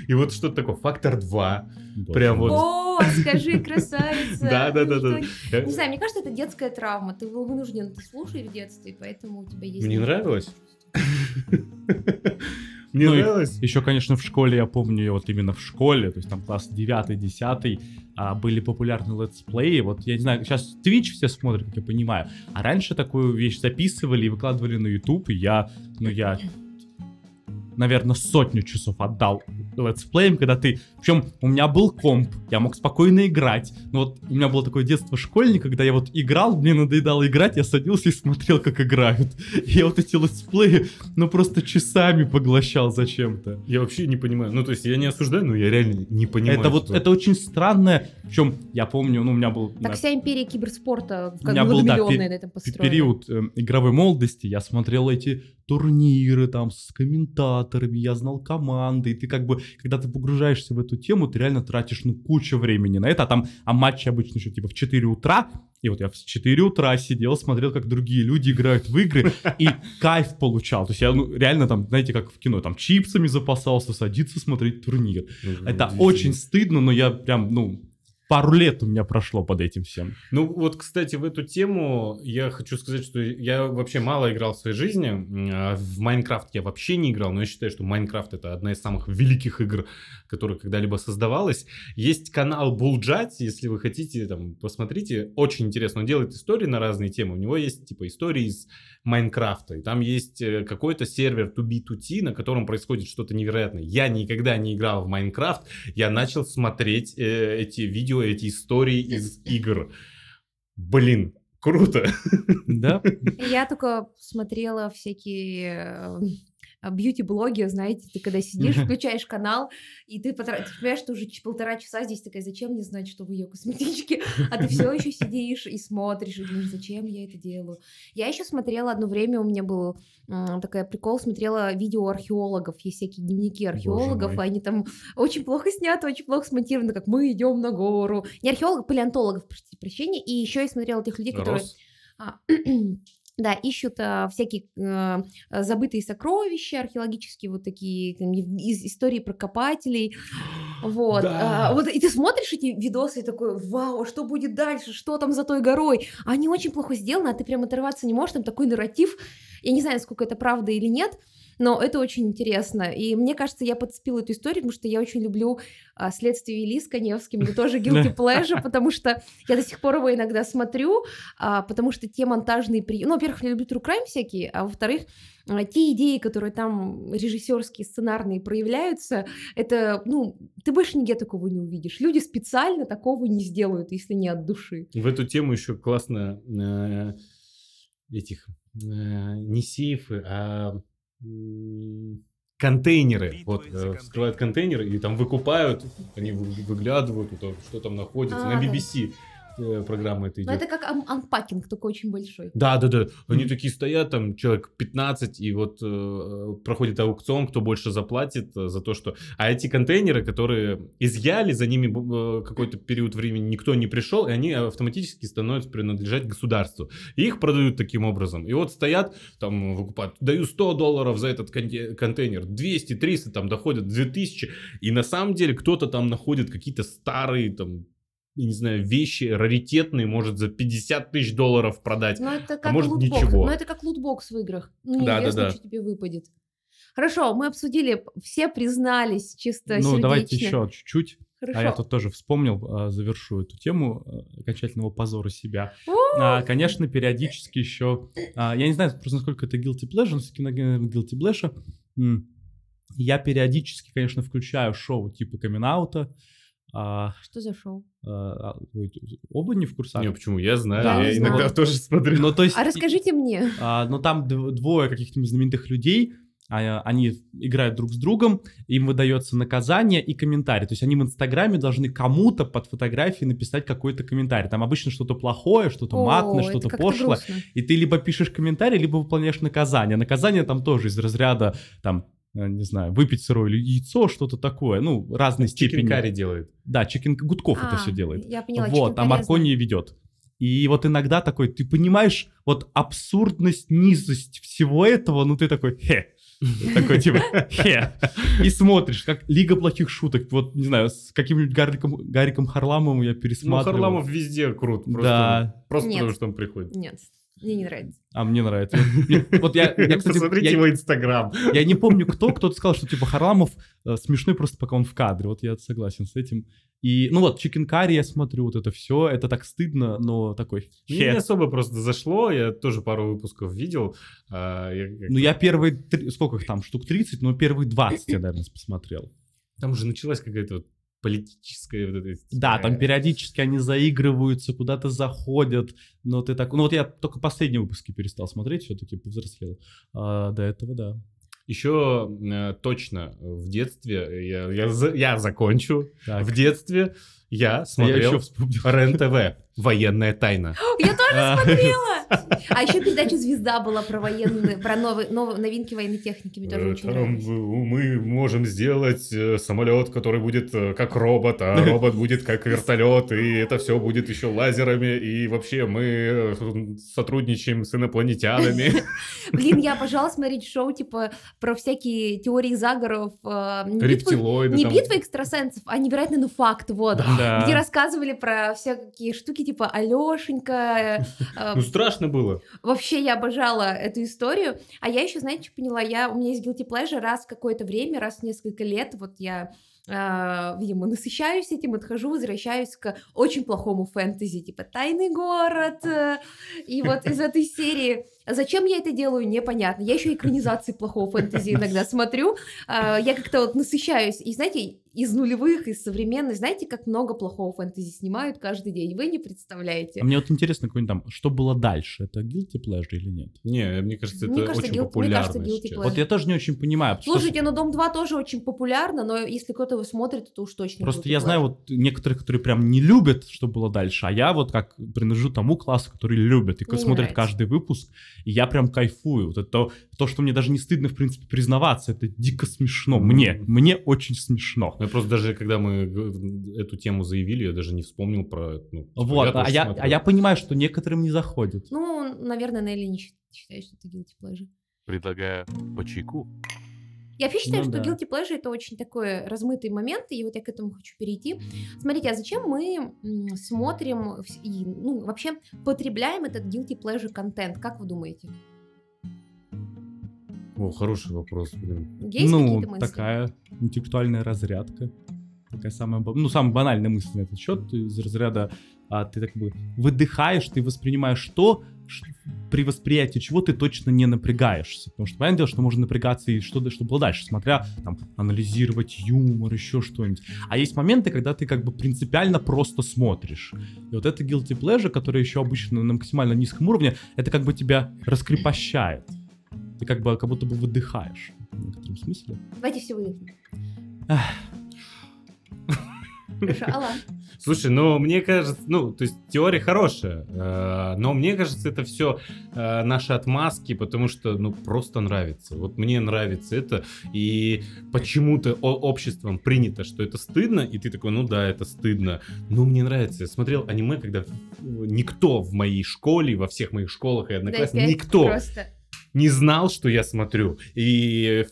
И вот что такое, фактор 2. Прям вот. О, скажи, красавица. Да, да, да, да. Никто Не знаю, мне кажется, это детская травма. Ты был вынужден слушать в детстве, поэтому у тебя есть... Мне нравилось. Мне Ну нравилось. Еще, конечно, в школе, я помню, вот именно в школе, то есть там класс 9-10, а, были популярны летсплеи. Вот я не знаю, сейчас Twitch все смотрят, как я понимаю. А раньше такую вещь записывали и выкладывали на YouTube, и я, ну я, наверное, сотню часов отдал летсплеям, когда ты... Причем у меня был комп, я мог спокойно играть. Но вот у меня было такое детство школьника, когда я вот играл, мне надоедало играть, я садился и смотрел, как играют. И я вот эти летсплеи, ну просто часами поглощал зачем-то. Я вообще не понимаю. Ну, то есть я не осуждаю, но я реально не понимаю. это вот, это очень странное. Причем я помню, ну у меня был Так на- вся империя киберспорта У меня был, да, на этом построена. период э, игровой молодости, я смотрел эти турниры там с комментаторами, я знал команды, и ты как бы, когда ты погружаешься в эту тему, ты реально тратишь, ну, кучу времени на это, а там, а матчи обычно еще типа в 4 утра, и вот я в 4 утра сидел, смотрел, как другие люди играют в игры, и кайф получал, то есть я, ну, реально там, знаете, как в кино, там, чипсами запасался, садиться смотреть турнир. Ну, Это очень стыдно, но я прям, ну, пару лет у меня прошло под этим всем. Ну вот, кстати, в эту тему я хочу сказать, что я вообще мало играл в своей жизни. А В Майнкрафт я вообще не играл, но я считаю, что Майнкрафт это одна из самых великих игр, которая когда-либо создавалась. Есть канал Булджать, если вы хотите, там, посмотрите. Очень интересно. Он делает истории на разные темы. У него есть, типа, истории из Майнкрафта. И там есть э, какой-то сервер 2B2T, на котором происходит что-то невероятное. Я никогда не играл в Майнкрафт. Я начал смотреть э, эти видео, эти истории из игр. Блин, круто. Да? Я только смотрела всякие э, бьюти-блоги, знаете, ты когда сидишь, включаешь канал, и ты, потра- ты понимаешь, что уже полтора часа здесь такая, зачем мне знать, что в ее косметичке, а ты все еще сидишь и смотришь, и думаешь, зачем я это делаю. Я еще смотрела одно время, у меня был м, такой прикол, смотрела видео археологов, есть всякие дневники археологов, и они там очень плохо сняты, очень плохо смонтированы, как мы идем на гору. Не археологов, палеонтологов, простите прощения, и еще я смотрела тех людей, которые... Рос. А, Да, ищут а, всякие э, а, забытые сокровища, археологические вот такие там, из истории про копателей. Вот, Да. а, вот, и ты смотришь эти видосы и такой, вау, а что будет дальше, что там за той горой? А они очень плохо сделаны, а ты прям оторваться не можешь, там такой нарратив. Я не знаю, сколько это правда или нет, но это очень интересно. И мне кажется, я подцепила эту историю, потому что я очень люблю а, «Следствие вели» с Коневским, это тоже guilty pleasure, потому что я до сих пор его иногда смотрю, а, потому что те монтажные приемы... Ну, во-первых, я люблю true crime всякие, а во-вторых, а, те идеи, которые там режиссерские, сценарные проявляются, это, ну, ты больше нигде такого не увидишь. Люди специально такого не сделают, если не от души. В эту тему еще классно э, этих э, не сейфы, а контейнеры. Вот э, вскрывают контейнеры и там выкупают, они вы- выглядывают, что там находится. А, На да. BBC э, программа это Но идет. это как ан- анпакинг, только очень большой. Да, да, да. Они такие стоят, там человек 15, и вот э, проходит аукцион, кто больше заплатит э, за то, что... А эти контейнеры, которые изъяли, за ними э, какой-то период времени никто не пришел, и они автоматически становятся принадлежать государству. И их продают таким образом. И вот стоят, там выкупают, даю 100 долларов за этот конте- контейнер, 200, 300, там доходят 2000. И на самом деле кто-то там находит какие-то старые, там, я не знаю, вещи раритетные, может за 50 тысяч долларов продать. Но это как может, лутбокс. ничего. Но это как лутбокс в играх. Ну, Да, да, неизвестно, да. что тебе выпадет. Хорошо, мы обсудили, все признались чисто Ну, давайте сердечно. еще чуть-чуть. Хорошо. А я тут тоже вспомнил, а, завершу эту тему а, окончательного позора себя. А, Конечно, периодически еще... а, Я не знаю просто, насколько это guilty pleasure, но все-таки, наверное, guilty pleasure. Я периодически, конечно, включаю шоу типа камин Что за шоу? Оба не в курсах? Не, почему? Я знаю, Да, я не иногда знаю. тоже смотрю. Ну, то есть... А расскажите мне. А, но там дв- двое каких-нибудь знаменитых людей, а, они играют друг с другом, им выдается наказание и комментарий. То есть они в Инстаграме должны кому-то под фотографией написать какой-то комментарий. Там обычно что-то плохое, что-то матное, что-то пошлое. грустно. И ты либо пишешь комментарий, либо выполняешь наказание. Наказание там тоже из разряда, там, э, не знаю, выпить сырое или яйцо, что-то такое. Ну, разной степени. Chicken Curry делает. Да, Chicken Гудков это А, все делает. Я поняла. Вот, а Маркони ведет. И вот иногда такой, ты понимаешь, вот абсурдность, низость всего этого, ну ты такой, хе. Такой типа, хе. И смотришь, как Лига плохих шуток. Вот, не знаю, с каким-нибудь Гариком, Гариком Харламовым я Ну, пересматривал. Харламов везде крут. Просто, Да. просто Нет. потому, что он приходит. Нет, мне не нравится. А мне нравится. Вот я, я, кстати, Посмотрите я- его инстаграм. я не помню кто, кто-то сказал, что типа Харламов э, смешной просто пока он в кадре. Вот я согласен с этим. И, ну вот, Чикен Карри я смотрю, вот это все, это так стыдно, но такой, Мне не особо просто зашло, я тоже пару выпусков видел. а, я Ну, я первые, три- сколько их там, штук 30, но первые 20 я, наверное, посмотрел. Там уже началась какая-то вот политическая вот эта... Да, там периодически они заигрываются, куда-то заходят, но ты так... Ну, вот я только последние выпуски перестал смотреть, все-таки повзрослел. А до этого, да. Еще э, точно в детстве, я, я, я закончу, Так. в детстве я А я смотрел еще вспомнил. РЕН-ТВ. Военная тайна. Я тоже А, смотрела! А еще передача «Звезда» была про военные, про новые, новые новинки военной техники. Мне тоже очень Там мы можем сделать э, самолет, который будет э, как робот, а робот будет как вертолет, и это все будет еще лазерами, и вообще мы сотрудничаем с инопланетянами. Блин, я обожала смотреть шоу, типа, про всякие теории заговоров. э, не битвы- Рептилоиды. Не там. битва экстрасенсов, а невероятный, ну, факт, вот. Да. Где рассказывали про всякие штуки, типа Алешенька. э, Ну, страшно было. Вообще, я обожала эту историю. А я еще, знаете, что поняла? Я, у меня есть guilty pleasure раз в какое-то время, раз в несколько лет. Вот я, э, видимо, насыщаюсь этим, отхожу, возвращаюсь к очень плохому фэнтези, типа «Тайный город». э, И вот из этой серии Зачем я это делаю, непонятно. Я еще экранизации плохого фэнтези иногда смотрю. А, Я как-то вот насыщаюсь. И знаете, из нулевых, из современных, знаете, как много плохого фэнтези снимают каждый день. Вы не представляете. А мне вот интересно, какой-нибудь там, что было дальше? Это guilty pleasure или нет? Не, мне кажется, Мне это кажется, очень guilty- мне популярно кажется, guilty pleasure. Вот я тоже не очень понимаю. потому что Слушайте, ну Дом 2 тоже очень популярно, но если кто-то его смотрит, то уж точно. Просто я знаю вот некоторых, которые прям не любят, что было дальше, а я вот как принадлежу тому классу, который любит и Мне смотрит нравится. каждый выпуск, и я прям кайфую. Вот это то, то, что мне даже не стыдно, в принципе, признаваться, это дико смешно. Мне, мне очень смешно. Ну, я просто даже, когда мы эту тему заявили, я даже не вспомнил про... Ну, типа, Вот, а тоже я, смотрю. а я понимаю, что некоторым не заходит. Ну, наверное, Нелли не счит- считает, что это guilty pleasure. Предлагаю по чайку. Я вообще считаю, Ну что да. guilty pleasure это очень такой размытый момент, и вот я к этому хочу перейти. Смотрите, а зачем мы смотрим и, ну, вообще потребляем этот guilty pleasure контент? Как вы думаете? О, хороший вопрос, блин. Есть ну, какие-то мысли? такая интеллектуальная разрядка. Такая самая, ну, самая банальная мысль на этот счет из разряда, а, ты так бы выдыхаешь, ты воспринимаешь то, при восприятии чего ты точно не напрягаешься. Потому что, понятное дело, что можно напрягаться и что, что было дальше, смотря, там, анализировать юмор, еще что-нибудь. А есть моменты, когда ты как бы принципиально просто смотришь. И вот это guilty pleasure, которое еще обычно на максимально низком уровне, это как бы тебя раскрепощает. Ты как бы как будто бы выдыхаешь в некотором смысле. Давайте все выдохнем. Хорошо, Алан. Слушай, ну, мне кажется, ну, то есть теория хорошая, э, но мне кажется, это все наши отмазки, потому что, ну, просто нравится. Вот мне нравится это, и почему-то обществом принято, что это стыдно, и ты такой, ну да, это стыдно, но мне нравится. Я смотрел аниме, когда никто в моей школе, во всех моих школах и одноклассниках, никто Просто. не знал, что я смотрю. И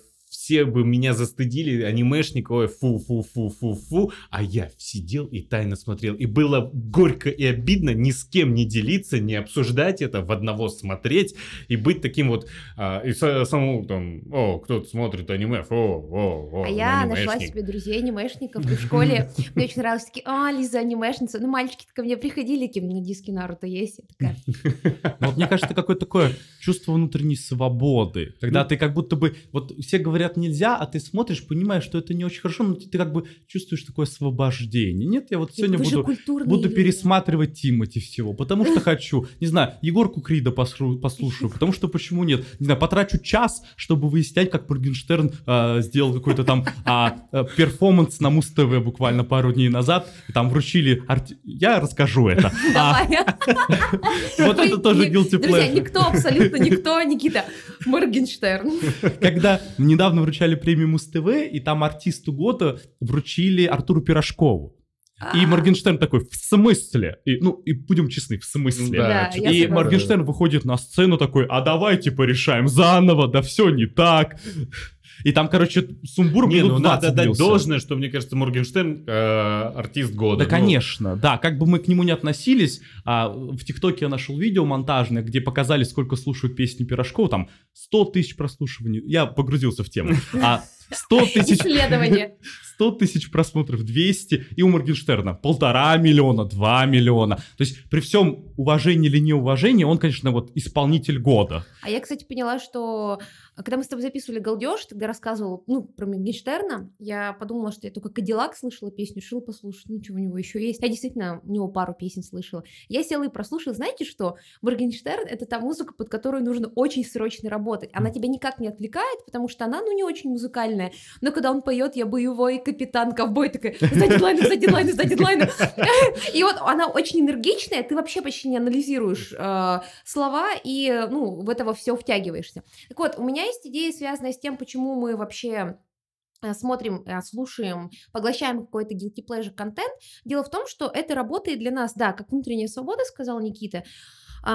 все бы меня застыдили, анимешник, ой, фу-фу-фу-фу-фу, а я сидел и тайно смотрел. И было горько и обидно ни с кем не делиться, не обсуждать это, в одного смотреть и быть таким вот, а, и са- самому там, о, кто-то смотрит аниме, фу, о, о, А я нашла анимешник». себе друзей анимешников в школе. Мне очень нравилось такие, а, Лиза анимешница. Ну, мальчики ко мне приходили, такие, на диске Наруто есть. Я такая, Ну, Вот мне кажется, это какое-то такое чувство внутренней свободы. Когда Ну. ты как будто бы, вот все говорят нельзя, а ты смотришь, понимаешь, что это не очень хорошо, но ты, ты как бы чувствуешь такое освобождение. Нет, я вот сегодня «Вы же буду, буду люди». пересматривать Тимати всего, потому что хочу. Не знаю, Егорку Крида послу- послушаю, потому что почему нет? Не знаю, потрачу час, чтобы выяснять, как Моргенштерн а, сделал какой-то там а, а, перформанс на Муз-ТВ буквально пару дней назад. Там вручили... арти- Я расскажу это. Вот это тоже guilty Друзья, pleasure. никто, абсолютно никто, Никита. Моргенштерн. когда недавно вручали премию Муз-ТВ, и там артисту года вручили Артуру Пирожкову. А. И Моргенштерн такой, в смысле? И, ну, и будем честны, в смысле? Да, И. Моргенштерн выходит на сцену такой, а давайте порешаем заново, да все не так. И там, короче, сумбур Не, минут ну 20 надо дать должное, что, мне кажется, Моргенштерн э, артист года. Да, Ну, конечно, да, как бы мы к нему не относились, а, в ТикТоке я нашел видео монтажное, где показали, сколько слушают песни Пирожкова, там 100 тысяч прослушиваний, я погрузился в тему, а 100 тысяч, Исследование. 100 тысяч просмотров, 200, и у Моргенштерна полтора миллиона, 2 миллиона, то есть при всем уважении или неуважении, он, конечно, вот исполнитель года. А я, кстати, поняла, что когда мы с тобой записывали «Галдеж», тогда рассказывала, ну, про Моргенштерна, я подумала, что я только Кадиллак слышала песню, решила послушать, ну, что у него еще есть. Я действительно у него пару песен слышала. Я села и прослушала. Знаете что? Моргенштерн — это та музыка, под которую нужно очень срочно работать. Она тебя никак не отвлекает, потому что она, ну, не очень музыкальная. Но когда он поет «Я боевой капитан, ковбой», такая «За дедлайны, за дедлайны, за дедлайны». И вот она очень энергичная, ты вообще почти не анализируешь э, слова и, ну, в этого все втягиваешься. Так вот, у меня есть идея, связанная с тем, почему мы вообще э, смотрим, э, слушаем, поглощаем какой-то guilty pleasure контент. Дело в том, что это работает для нас, да, как внутренняя свобода, сказал Никита,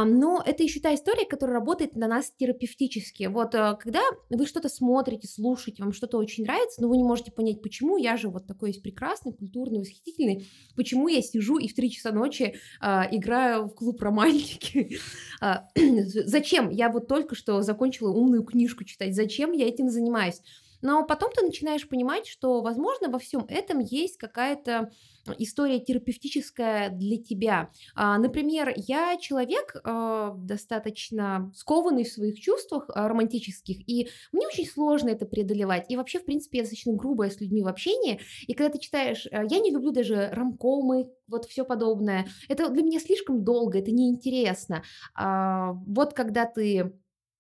но это еще та история, которая работает на нас терапевтически. Вот э, когда вы что-то смотрите, слушаете, вам что-то очень нравится, но вы не можете понять, почему я же вот такой есть прекрасный, культурный, восхитительный, почему я сижу и в 3 часа ночи а, играю в клуб романтики. А, зачем? Я вот только что закончила умную книжку читать. Зачем я этим занимаюсь? Но потом ты начинаешь понимать, что, возможно, во всем этом есть какая-то история терапевтическая для тебя. А, например, я человек а, достаточно скованный в своих чувствах а, романтических, и мне очень сложно это преодолевать. И вообще, в принципе, я достаточно грубая с людьми в общении. И когда ты читаешь, я не люблю даже рамкомы, вот все подобное. Это для меня слишком долго, это неинтересно. Вот когда ты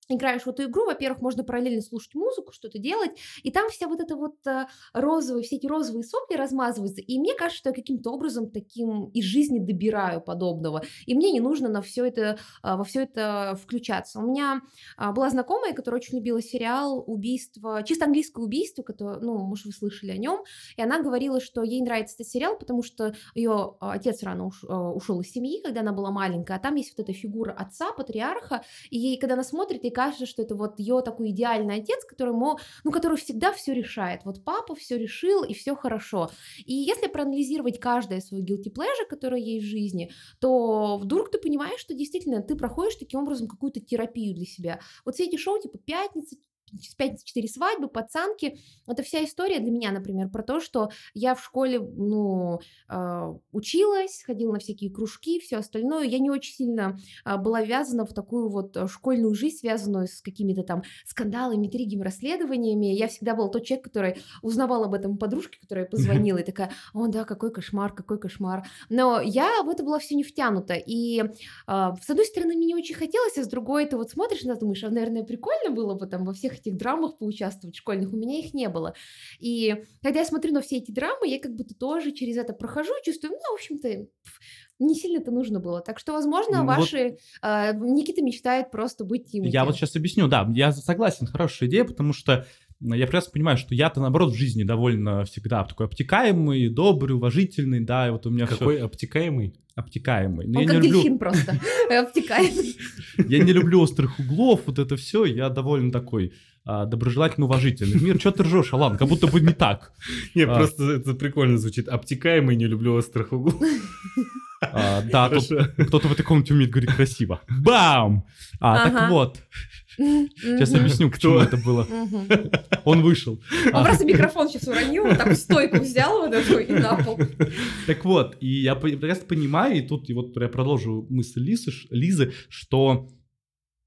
играешь в эту игру, во-первых, можно параллельно слушать музыку, что-то делать, и там вся вот эта вот э, розовые, все эти розовые сопли размазываются, и мне кажется, что я каким-то образом таким из жизни добираю подобного, и мне не нужно на все это, а, во все это включаться. У меня а, была знакомая, которая очень любила сериал «Убийство», чисто английское убийство, которое, ну, может, вы слышали о нем, и она говорила, что ей нравится этот сериал, потому что ее а, отец рано уш, ушел из семьи, когда она была маленькая, а там есть вот эта фигура отца, патриарха, и ей, когда она смотрит, ей кажется, что это вот ее такой идеальный отец, которому, ну, который всегда все решает. Вот папа все решил, и все хорошо. И если проанализировать каждое свое guilty pleasure, которое есть в жизни, то вдруг ты понимаешь, что действительно ты проходишь таким образом какую-то терапию для себя. Вот все эти шоу типа «Пятница», через пятницу четыре свадьбы, пацанки. Это вся история для меня, например, про то, что я в школе, ну, э, училась, ходила на всякие кружки, все остальное. Я не очень сильно э, была ввязана в такую вот э, школьную жизнь, связанную с какими-то там скандалами, интригами, расследованиями. Я всегда был тот человек, который узнавал об этом подружке, которая позвонила, и такая, о, да, какой кошмар, какой кошмар. Но я в это была все не втянута. И, с одной стороны, мне не очень хотелось, а с другой, ты вот смотришь на думаешь, а, наверное, прикольно было бы там во всех этих драмах поучаствовать школьных, у меня их не было. И когда я смотрю на все эти драмы, я как будто тоже через это прохожу и чувствую, ну, в общем-то, не сильно это нужно было. Так что, возможно, вот. ваши... Э, Никита мечтает просто быть Тимати. Я вот сейчас объясню, да, я согласен, хорошая идея, потому что я прекрасно понимаю, что я-то, наоборот, в жизни довольно всегда такой обтекаемый, добрый, уважительный, да, и вот у меня Какой все... обтекаемый? Обтекаемый. Но Он я как не люблю... дельфин просто, обтекаемый. Я не люблю острых углов, вот это все, я довольно такой доброжелательно уважительный. Мир, что ты ржешь, Алан, как будто бы не так. Не, а. просто это прикольно звучит. Обтекаемый, не люблю острых углов. А, да, кто-то в этой комнате умеет говорить красиво. Бам! А, так вот. Сейчас объясню, кто это было. Он вышел. Он просто микрофон сейчас уронил, вот так стойку взял вот эту и на пол. Так вот, и я прекрасно понимаю, и тут и вот я продолжу мысль Лизы, что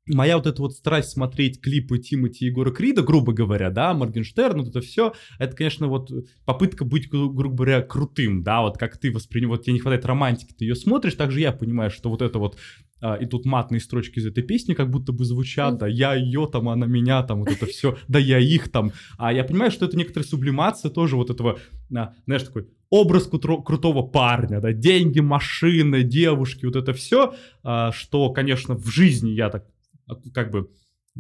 моя вот эта вот страсть смотреть клипы Тимати и Егора Крида, грубо говоря, да, Моргенштерн, вот это все, это, конечно, вот попытка быть, грубо говоря, крутым, да, вот как ты воспринимаешь, вот тебе не хватает романтики, ты ее смотришь, также я понимаю, что вот это вот а, и тут матные строчки из этой песни как будто бы звучат, да, я ее там, она меня там, вот это все, да я их там, а я понимаю, что это некоторая сублимация тоже вот этого, а, знаешь, такой образ крутого парня, да, деньги, машины, девушки, вот это все, а, что, конечно, в жизни я так как бы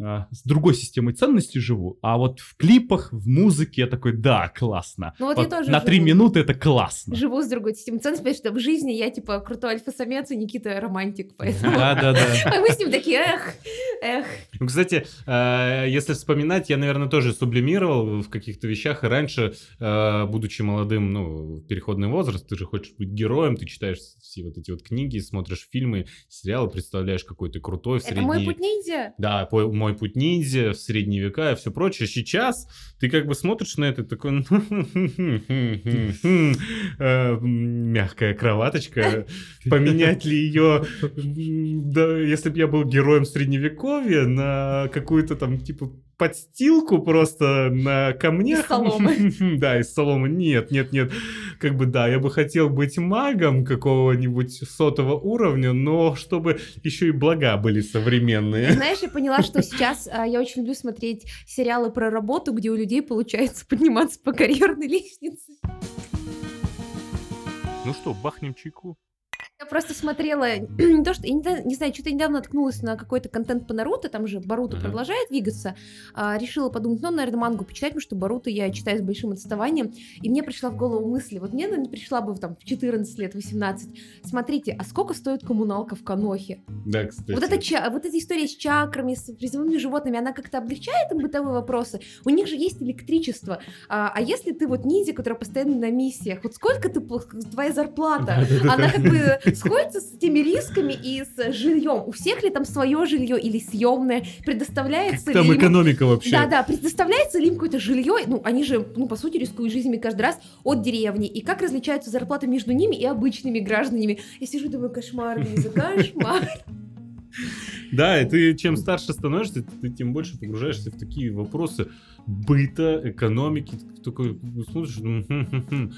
а, с другой системой ценностей живу, а вот в клипах, в музыке я такой, да, классно. Ну вот, вот я тоже на три минуты это классно. Живу с другой системой ценностей, потому что в жизни я типа крутой альфа-самец, и Никита романтик, поэтому... Да-да-да. А мы с ним такие, эх, эх. Ну, кстати, э, если вспоминать, я, наверное, тоже сублимировал в каких-то вещах, и раньше, э, будучи молодым, ну, переходный возраст, ты же хочешь быть героем, ты читаешь все вот эти вот книги, смотришь фильмы, сериалы, представляешь, какой ты крутой в средние... Это мой путь ниндзя? Да, мой путь ниндзя в средние века и все прочее. Сейчас ты как бы смотришь на это такой э, мягкая кроваточка. Поменять ли ее, если бы я был героем средневековья, изголовье на какую-то там, типа, подстилку просто на камнях. Из соломы. Да, из соломы. Нет, нет, нет. Как бы да, я бы хотел быть магом какого-нибудь сотого уровня, но чтобы еще и блага были современные. Знаешь, я поняла, что сейчас а, я очень люблю смотреть сериалы про работу, где у людей получается подниматься по карьерной лестнице. Ну что, бахнем чайку? Я просто смотрела, не то что, я не, знаю- не знаю, что-то недавно наткнулась на какой-то контент по Наруто, там же Боруто Ага. продолжает двигаться, а, решила подумать, ну, наверное, мангу почитать, потому что Боруто я читаю с большим отставанием, и мне пришла в голову мысль, вот мне, наверное, пришла бы там в 14 лет, 18, смотрите, а сколько стоит коммуналка в Канохе? Да, кстати. Вот, эта вот эта история с чакрами, с призывными животными, она как-то облегчает им бытовые вопросы. У них же есть электричество. А, а если ты вот ниндзя, которая постоянно на миссиях, вот сколько ты, твоя зарплата? Она как бы сходится с теми рисками и с жильем. У всех ли там свое жилье или съемное? Предоставляется Там ли им- экономика вообще. да, да, предоставляется ли им какое-то жилье, ну, они же, ну, по сути, рискуют жизнями каждый раз от деревни, и как различаются зарплаты между ними и обычными гражданами. Я сижу и думаю, кошмар, Лиза, кошмар. Да, и ты чем старше становишься, ты тем больше погружаешься в такие вопросы быта, экономики. Ты такой смотришь, «Хм-хм-хм,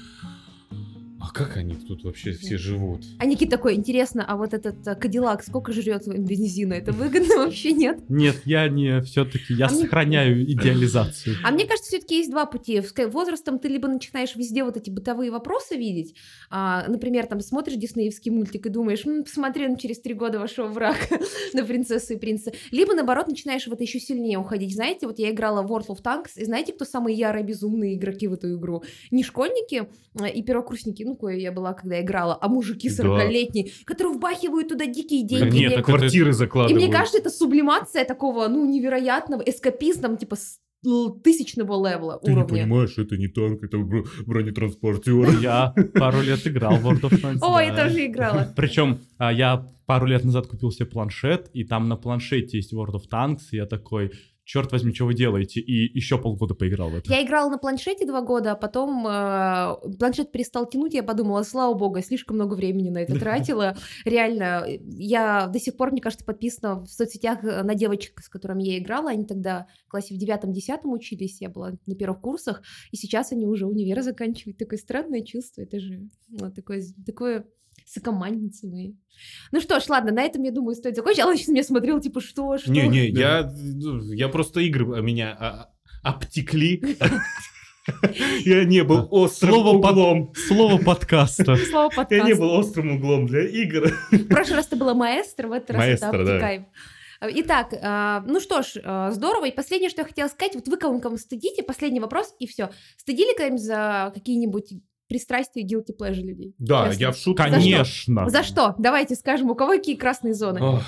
а как они тут вообще все живут? А Никит такой, интересно, а вот этот э, Кадиллак сколько жрет бензина? Это выгодно вообще нет? Нет, я не все-таки, я А мне- сохраняю идеализацию. А мне кажется, все-таки есть два пути. С ка- возрастом ты либо начинаешь везде вот эти бытовые вопросы видеть, а, например, там смотришь диснеевский мультик и думаешь, «М, посмотри, он через три года вошел в рак на принцессу и принца. Либо, наоборот, начинаешь в это еще сильнее уходить. Знаете, вот я играла в World of Tanks, и знаете, кто самые ярые безумные игроки в эту игру? Не школьники э, и первокурсники, ну, кое я была, когда играла, а мужики Да. 40-летние, которые вбахивают туда дикие деньги. нет, не- это- Квартиры И закладывают. мне кажется, это сублимация такого, ну, невероятного эскапизм, там, типа, тысячного левела Ты не уровня. понимаешь, это не танк, это бро- бронетранспортер. Я пару лет играл в World of Tanks. О, да. я тоже играла. Причем а, я пару лет назад купил себе планшет, и там на планшете есть World of Tanks, и я такой, черт возьми, что вы делаете? И еще полгода поиграл в это. Я играла на планшете два года, а потом э, планшет перестал тянуть, я подумала, слава богу, я слишком много времени на это тратила. Реально, я до сих пор, мне кажется, подписана в соцсетях э, на девочек, с которыми я играла. Они тогда в классе в девятом-десятом учились, я была на первых курсах, и сейчас они уже универ заканчивают. Такое странное чувство, это же ну, такое, такое сокомандницы мои. Ну что ж, ладно, на этом, я думаю, стоит закончить. А он сейчас меня смотрел, типа, что, что? Не-не, Да. я, ну, я просто игры а, меня а, обтекли. Я не был острым Слово под- углом. Слово подкаста. Слово Я не был острым углом для игр. В прошлый раз ты была маэстро, в этот раз Маэстро, это да. обтекаем. Итак, а, ну что ж, а, здорово. И последнее, что я хотела сказать, вот вы кого-нибудь стыдите, последний вопрос, и все. Стыдили когда-нибудь за какие-нибудь пристрастия guilty pleasure людей? Да, Честно. я в шутку. Конечно. За что? Давайте скажем, у кого какие красные зоны? Ох,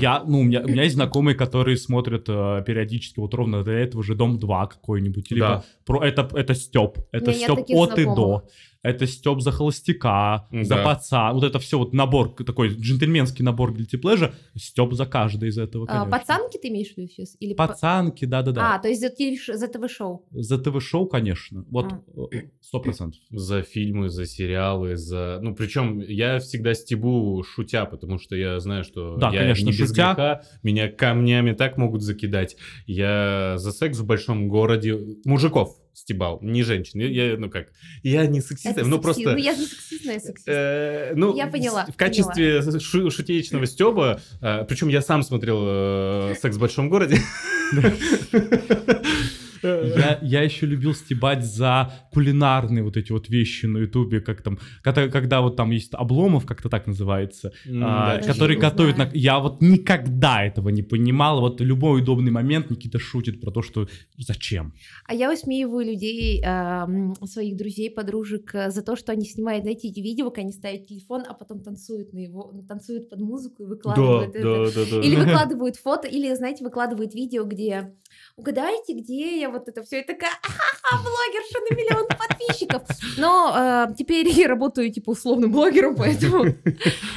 Я, ну, у меня, у меня есть знакомые, которые смотрят э, периодически вот ровно до этого же Дом 2 какой-нибудь. Либо Да. про это, это Степ. Это Степ от и знакомых. до. Это Степ за холостяка, за Да. паца. Вот это все вот набор, такой джентльменский набор guilty pleasure. Степ за каждый из этого, А, пацанки ты имеешь в виду сейчас? Или Пацанки, да-да-да. А, то есть за, за ТВ-шоу. За ТВ-шоу, конечно. Вот, А. э, сто процентов. за фильмы, за сериалы, за... Ну, причем я всегда стебу шутя, потому что я знаю, что Да, я конечно, не без шутя. греха, меня камнями так могут закидать. Я за секс в большом городе мужиков стебал, не женщин. Я, я, ну как, я не сексист, Это ну сексизм. просто... Ну, я не сексистная, я сексист. Э, ну, Я поняла, В качестве шу- шутеечного стеба, причем я сам смотрел э, «Секс в большом городе». Я, я еще любил стебать за кулинарные вот эти вот вещи на Ютубе, как там, когда, когда вот там есть Обломов, как-то так называется, М, а, да, который готовит... на- Я вот никогда этого не понимал. Вот в любой удобный момент Никита шутит про то, что зачем. А я высмеиваю людей, эм, своих друзей, подружек э, за то, что они снимают, знаете, эти видео, как они ставят телефон, а потом танцуют на его, танцуют под музыку и Да, выкладывают это. да, да, да. Или выкладывают фото, или, знаете, выкладывают видео, где угадайте, где я вот это все, и такая, ага, блогерша на миллион подписчиков. Но э, теперь я работаю, типа, условным блогером, поэтому,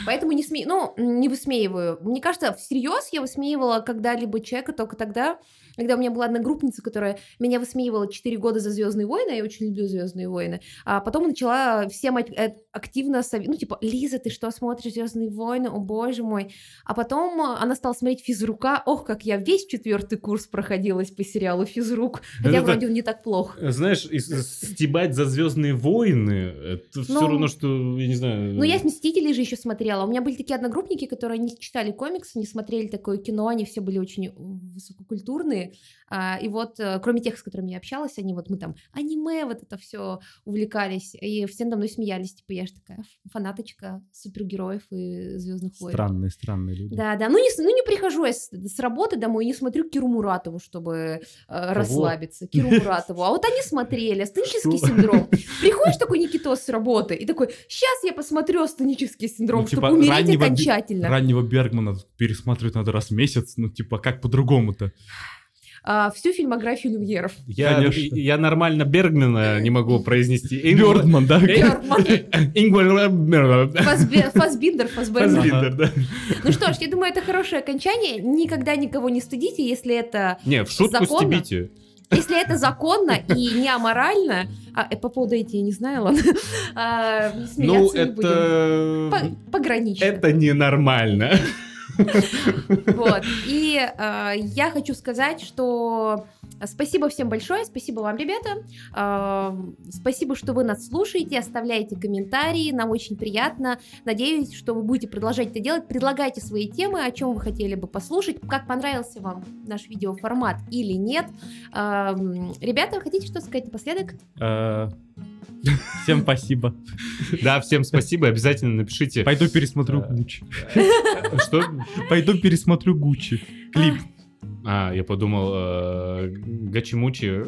поэтому не сме... ну, не высмеиваю. Мне кажется, всерьез я высмеивала когда-либо человека только тогда, когда у меня была одногруппница, которая меня высмеивала 4 года за Звездные войны, а я очень люблю Звездные войны, а потом начала всем от- активно, сови- ну, типа, Лиза, ты что, смотришь Звездные войны? О, боже мой. А потом э, она стала смотреть физрука. Ох, как я весь четвертый курс проходилась по сериалу физрук. Хотя Это- вроде он не так плох. Знаешь, и с- стебать за Звездные войны, это все Ну, равно, что, я не знаю... Ну, я «Мстителей» же еще смотрела. У меня были такие одногруппники, которые не читали комиксы, не смотрели такое кино, они все были очень высококультурные. А, И вот, э, кроме тех, с которыми я общалась, они вот, мы там аниме, вот это все увлекались, и все надо мной смеялись, типа, я же такая фанаточка супергероев и Звездных войн. Странные, странные люди. Да, да. Ну не, ну, не прихожу я с, с работы домой и не смотрю Киру Муратову, чтобы э, расслабиться. Киру Муратову. А вот они смотрели. Астенический синдром. Приходишь такой Никитос с работы и такой, сейчас я посмотрю астенический синдром, Ну, чтобы типа, умереть раннего окончательно. Раннего Бергмана пересматривать надо раз в месяц, ну типа как по-другому-то? А, всю фильмографию Люмьеров. Я, Конечно. я нормально Бергмана не могу произнести. Бёрдман, да? Бёрдман. Фасбиндер, Фасбендер. Да. Ну что ж, я думаю, это хорошее окончание. Никогда никого не стыдите, если это Не, в шутку Законно? стебите. Если это законно и не аморально, а, э, по поводу эти я не знаю, ладно, а, Ну, смеяться не будем. это... По- Погранично. Это ненормально. Вот. И э, я хочу сказать, что спасибо всем большое, спасибо вам, ребята. Э, спасибо, что вы нас слушаете, оставляете комментарии, нам очень приятно. Надеюсь, что вы будете продолжать это делать. Предлагайте свои темы, о чем вы хотели бы послушать, как понравился вам наш видеоформат или нет. Э, ребята, хотите что сказать напоследок? Всем спасибо. Да, всем спасибо. Обязательно напишите. Пойду пересмотрю Гуччи. Что? Пойду пересмотрю Гуччи. Клип. А, я подумал, э, Гачимучи.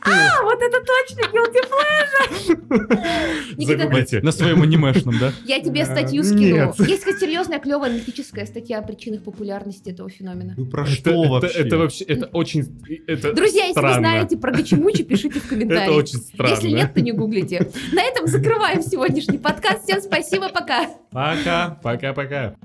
А, вот это точно, guilty pleasure! Загуглите. На своем анимешном, да? я тебе статью скину. Есть серьезная, клевая аналитическая статья о причинах популярности этого феномена. Ну про Это- что это- вообще? Это вообще, это очень... Это Друзья, если вы знаете про Гачимучи, пишите в Это комментариях. очень странно. Если нет, то не гуглите. На этом закрываем сегодняшний подкаст. Всем спасибо, пока. Пока. Пока-пока.